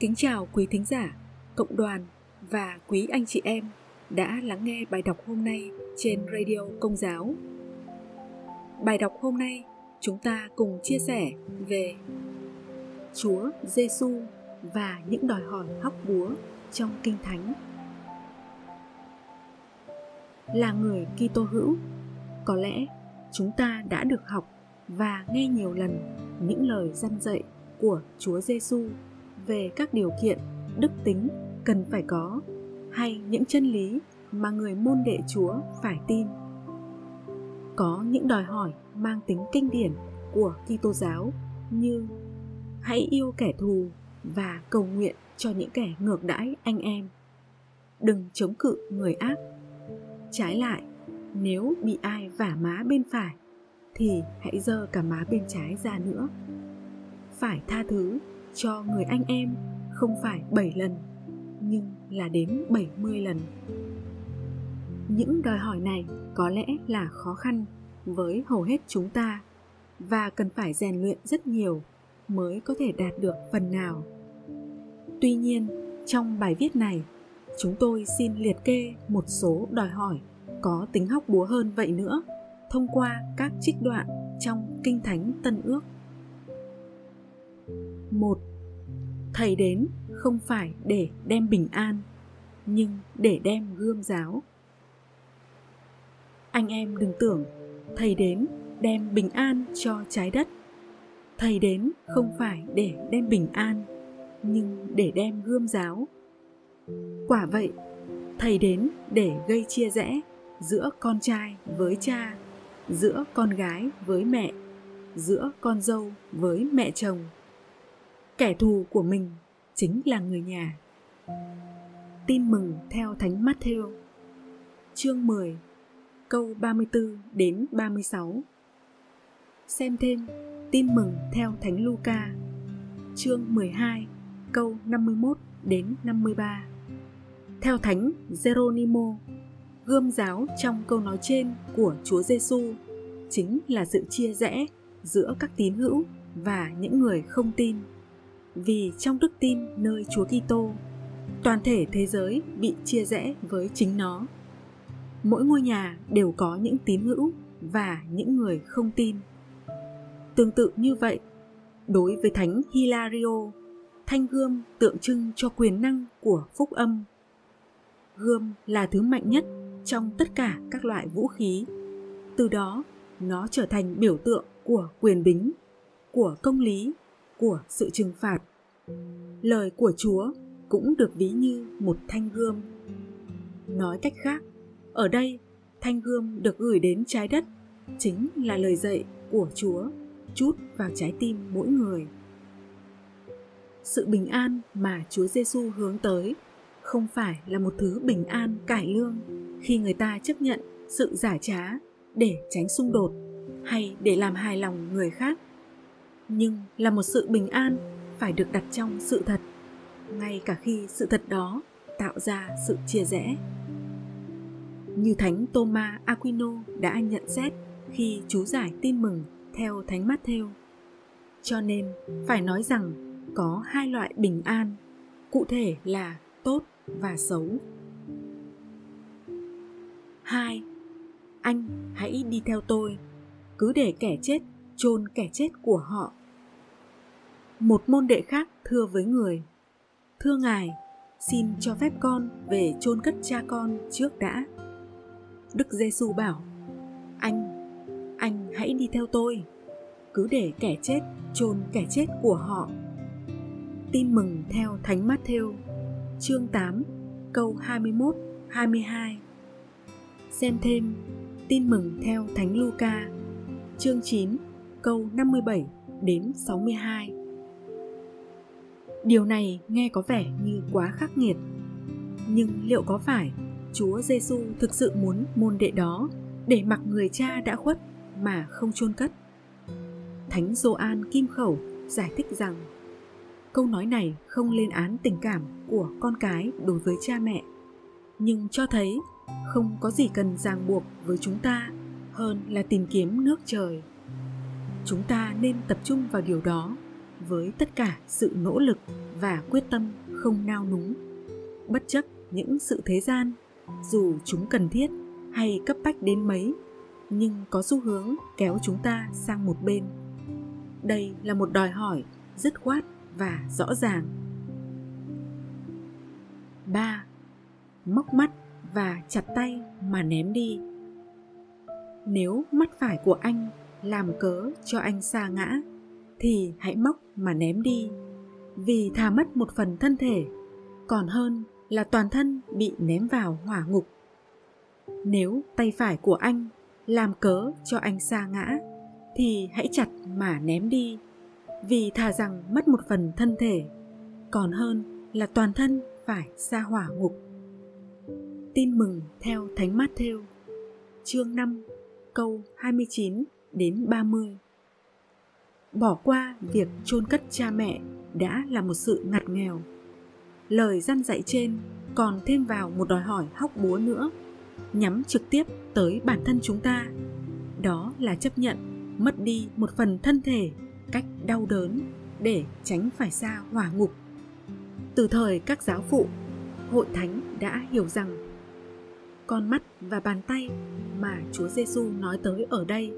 Kính chào quý thính giả, cộng đoàn và quý anh chị em đã lắng nghe bài đọc hôm nay trên Radio Công giáo. Bài đọc hôm nay chúng ta cùng chia sẻ về Chúa Giêsu và những đòi hỏi hóc búa trong Kinh Thánh. Là người Kitô hữu, có lẽ chúng ta đã được học và nghe nhiều lần những lời răn dạy của Chúa Giêsu về các điều kiện đức tính cần phải có hay những chân lý mà người môn đệ Chúa phải tin. Có những đòi hỏi mang tính kinh điển của Kitô giáo như hãy yêu kẻ thù và cầu nguyện cho những kẻ ngược đãi anh em. Đừng chống cự người ác. Trái lại, nếu bị ai vả má bên phải thì hãy giơ cả má bên trái ra nữa. Phải tha thứ cho người anh em không phải 7 lần nhưng là đến 70 lần. Những đòi hỏi này có lẽ là khó khăn với hầu hết chúng ta và cần phải rèn luyện rất nhiều mới có thể đạt được phần nào. Tuy nhiên, trong bài viết này, chúng tôi xin liệt kê một số đòi hỏi có tính hóc búa hơn vậy nữa thông qua các trích đoạn trong Kinh Thánh Tân Ước. 1. Thầy đến không phải để đem bình an, nhưng để đem gươm giáo. Anh em đừng tưởng thầy đến đem bình an cho trái đất. Thầy đến không phải để đem bình an, nhưng để đem gươm giáo. Quả vậy, thầy đến để gây chia rẽ giữa con trai với cha, giữa con gái với mẹ, giữa con dâu với mẹ chồng kẻ thù của mình chính là người nhà. Tin mừng theo Thánh Matthew, Chương 10 câu 34 đến 36 Xem thêm Tin mừng theo Thánh Luca, Chương 12 câu 51 đến 53 Theo Thánh Geronimo, Gươm giáo trong câu nói trên của Chúa Giêsu chính là sự chia rẽ giữa các tín hữu và những người không tin vì trong đức tin nơi Chúa Kitô, toàn thể thế giới bị chia rẽ với chính nó. Mỗi ngôi nhà đều có những tín hữu và những người không tin. Tương tự như vậy, đối với Thánh Hilario, thanh gươm tượng trưng cho quyền năng của phúc âm. Gươm là thứ mạnh nhất trong tất cả các loại vũ khí. Từ đó, nó trở thành biểu tượng của quyền bính, của công lý của sự trừng phạt. Lời của Chúa cũng được ví như một thanh gươm. Nói cách khác, ở đây thanh gươm được gửi đến trái đất chính là lời dạy của Chúa chút vào trái tim mỗi người. Sự bình an mà Chúa Giêsu hướng tới không phải là một thứ bình an cải lương khi người ta chấp nhận sự giả trá để tránh xung đột hay để làm hài lòng người khác nhưng là một sự bình an phải được đặt trong sự thật ngay cả khi sự thật đó tạo ra sự chia rẽ như thánh Thomas Aquino đã nhận xét khi chú giải tin mừng theo thánh Matthew. Cho nên phải nói rằng có hai loại bình an, cụ thể là tốt và xấu. Hai, anh hãy đi theo tôi, cứ để kẻ chết chôn kẻ chết của họ một môn đệ khác thưa với người. Thưa ngài, xin cho phép con về chôn cất cha con trước đã. Đức giêsu bảo, anh anh hãy đi theo tôi. Cứ để kẻ chết chôn kẻ chết của họ. Tin mừng theo thánh Matthew, chương 8 câu 21 22 xem thêm, tin mừng theo thánh Luca, chương 9 câu 57 đến 62 Điều này nghe có vẻ như quá khắc nghiệt. Nhưng liệu có phải Chúa Giêsu thực sự muốn môn đệ đó để mặc người cha đã khuất mà không chôn cất? Thánh Gioan Kim Khẩu giải thích rằng câu nói này không lên án tình cảm của con cái đối với cha mẹ, nhưng cho thấy không có gì cần ràng buộc với chúng ta hơn là tìm kiếm nước trời. Chúng ta nên tập trung vào điều đó với tất cả sự nỗ lực và quyết tâm không nao núng bất chấp những sự thế gian, dù chúng cần thiết hay cấp bách đến mấy, nhưng có xu hướng kéo chúng ta sang một bên đây là một đòi hỏi dứt khoát và rõ ràng 3. Móc mắt và chặt tay mà ném đi. Nếu mắt phải của anh làm cớ cho anh xa ngã thì hãy móc mà ném đi. Vì thà mất một phần thân thể, còn hơn là toàn thân bị ném vào hỏa ngục. Nếu tay phải của anh làm cớ cho anh xa ngã, thì hãy chặt mà ném đi. Vì thà rằng mất một phần thân thể, còn hơn là toàn thân phải xa hỏa ngục. Tin mừng theo thánh Matthew, chương 5 câu 29 đến 30 bỏ qua việc chôn cất cha mẹ đã là một sự ngặt nghèo. Lời răn dạy trên còn thêm vào một đòi hỏi hóc búa nữa, nhắm trực tiếp tới bản thân chúng ta. Đó là chấp nhận mất đi một phần thân thể cách đau đớn để tránh phải xa hỏa ngục. Từ thời các giáo phụ, hội thánh đã hiểu rằng con mắt và bàn tay mà Chúa Giêsu nói tới ở đây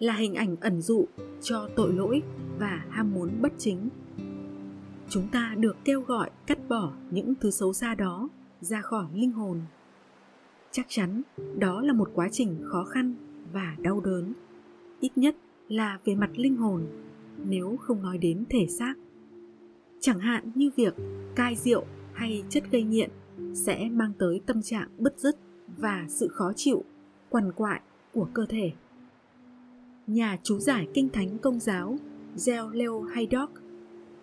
là hình ảnh ẩn dụ cho tội lỗi và ham muốn bất chính. Chúng ta được kêu gọi cắt bỏ những thứ xấu xa đó ra khỏi linh hồn. Chắc chắn đó là một quá trình khó khăn và đau đớn, ít nhất là về mặt linh hồn, nếu không nói đến thể xác. Chẳng hạn như việc cai rượu hay chất gây nghiện sẽ mang tới tâm trạng bứt rứt và sự khó chịu, quằn quại của cơ thể nhà chú giải kinh thánh công giáo Gel Leo Haydock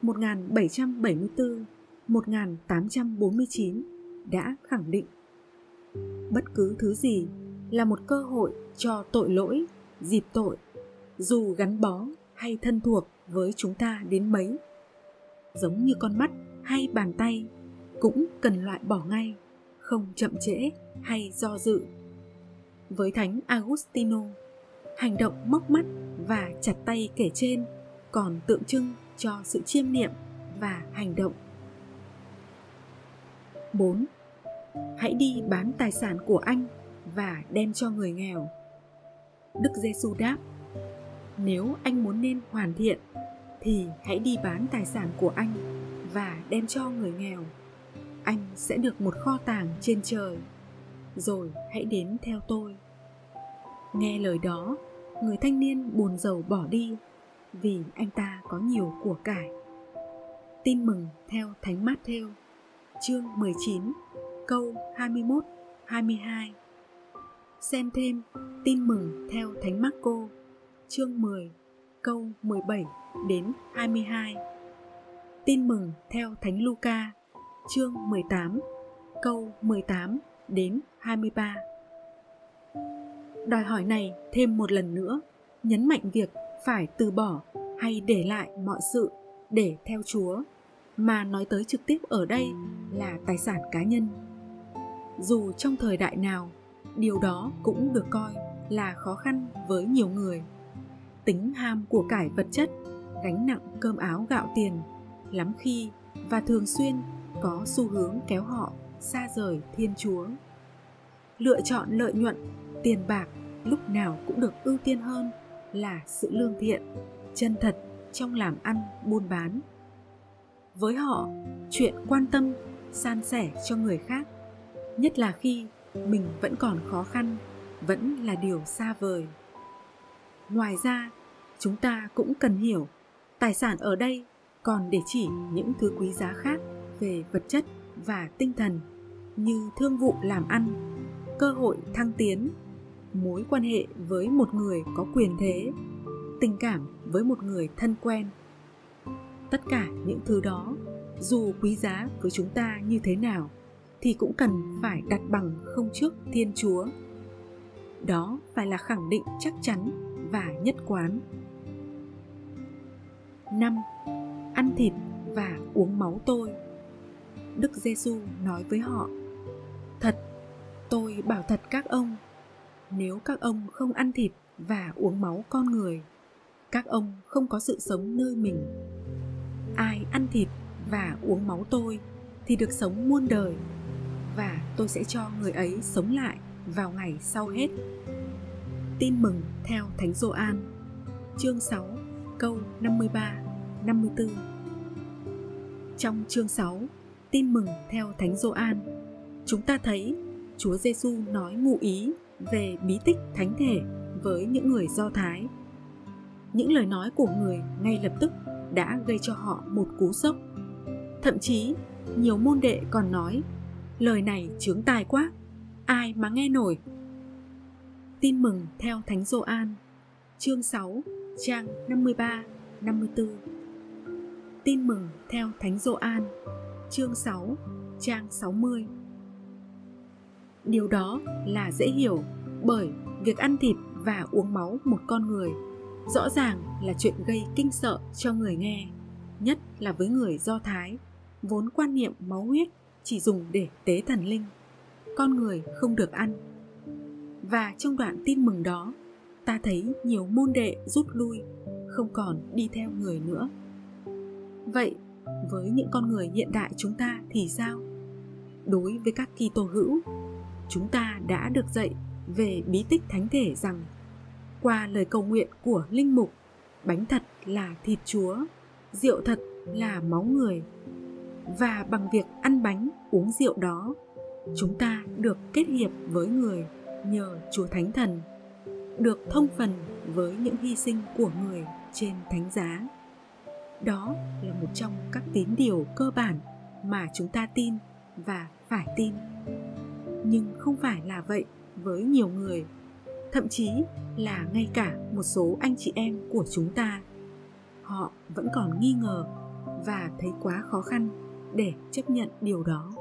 1774-1849 đã khẳng định bất cứ thứ gì là một cơ hội cho tội lỗi, dịp tội, dù gắn bó hay thân thuộc với chúng ta đến mấy. Giống như con mắt hay bàn tay cũng cần loại bỏ ngay, không chậm trễ hay do dự. Với Thánh Agustino, hành động móc mắt và chặt tay kể trên còn tượng trưng cho sự chiêm niệm và hành động. 4. Hãy đi bán tài sản của anh và đem cho người nghèo. Đức Giêsu đáp: Nếu anh muốn nên hoàn thiện thì hãy đi bán tài sản của anh và đem cho người nghèo. Anh sẽ được một kho tàng trên trời. Rồi hãy đến theo tôi. Nghe lời đó, người thanh niên buồn rầu bỏ đi vì anh ta có nhiều của cải. Tin mừng theo Thánh Matthew, chương 19, câu 21, 22. Xem thêm tin mừng theo Thánh Marco, chương 10, câu 17 đến 22. Tin mừng theo Thánh Luca, chương 18, câu 18 đến 23 đòi hỏi này thêm một lần nữa. Nhấn mạnh việc phải từ bỏ hay để lại mọi sự để theo chúa, mà nói tới trực tiếp ở đây là tài sản cá nhân. Dù trong thời đại nào, điều đó cũng được coi là khó khăn với nhiều người. Tính ham của cải vật chất, gánh nặng cơm áo gạo tiền, lắm khi và thường xuyên có xu hướng kéo họ xa rời thiên chúa. Lựa chọn lợi nhuận tiền bạc lúc nào cũng được ưu tiên hơn là sự lương thiện, chân thật trong làm ăn, buôn bán. Với họ, chuyện quan tâm, san sẻ cho người khác, nhất là khi mình vẫn còn khó khăn, vẫn là điều xa vời. Ngoài ra, chúng ta cũng cần hiểu tài sản ở đây còn để chỉ những thứ quý giá khác về vật chất và tinh thần như thương vụ làm ăn, cơ hội thăng tiến mối quan hệ với một người có quyền thế tình cảm với một người thân quen. Tất cả những thứ đó dù quý giá với chúng ta như thế nào thì cũng cần phải đặt bằng không trước thiên chúa. Đó phải là khẳng định chắc chắn và nhất quán. Năm Ăn thịt và uống máu tôi. Đức Giêsu nói với họ: Thật, tôi bảo thật các ông, nếu các ông không ăn thịt và uống máu con người các ông không có sự sống nơi mình ai ăn thịt và uống máu tôi thì được sống muôn đời và tôi sẽ cho người ấy sống lại vào ngày sau hết. Tin mừng theo Thánh Gioan, chương 6, câu 53, 54. Trong chương 6, tin mừng theo Thánh Gioan, chúng ta thấy Chúa Giêsu nói ngụ ý về bí tích thánh thể với những người Do Thái. Những lời nói của người ngay lập tức đã gây cho họ một cú sốc. Thậm chí, nhiều môn đệ còn nói, lời này chướng tai quá, ai mà nghe nổi. Tin mừng theo Thánh Gioan, chương 6, trang 53, 54. Tin mừng theo Thánh Gioan, chương 6, trang 60. Điều đó là dễ hiểu bởi việc ăn thịt và uống máu một con người rõ ràng là chuyện gây kinh sợ cho người nghe, nhất là với người Do Thái, vốn quan niệm máu huyết chỉ dùng để tế thần linh. Con người không được ăn. Và trong đoạn tin mừng đó, ta thấy nhiều môn đệ rút lui, không còn đi theo người nữa. Vậy, với những con người hiện đại chúng ta thì sao? Đối với các kỳ Kitô hữu, chúng ta đã được dạy về bí tích thánh thể rằng qua lời cầu nguyện của linh mục, bánh thật là thịt chúa, rượu thật là máu người. Và bằng việc ăn bánh, uống rượu đó, chúng ta được kết hiệp với người nhờ chúa thánh thần, được thông phần với những hy sinh của người trên thánh giá. Đó là một trong các tín điều cơ bản mà chúng ta tin và phải tin nhưng không phải là vậy với nhiều người. Thậm chí là ngay cả một số anh chị em của chúng ta. Họ vẫn còn nghi ngờ và thấy quá khó khăn để chấp nhận điều đó.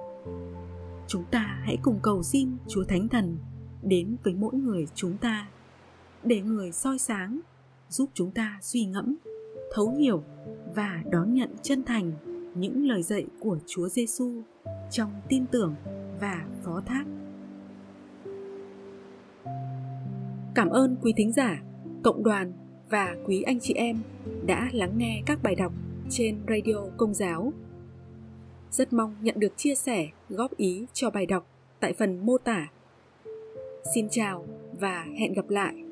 Chúng ta hãy cùng cầu xin chúa thánh thần đến với mỗi người chúng ta, để người soi sáng giúp chúng ta suy ngẫm, thấu hiểu và đón nhận chân thành những lời dạy của Chúa Giêsu trong tin tưởng và phó thác. Cảm ơn quý thính giả, cộng đoàn và quý anh chị em đã lắng nghe các bài đọc trên Radio Công giáo. Rất mong nhận được chia sẻ, góp ý cho bài đọc tại phần mô tả. Xin chào và hẹn gặp lại.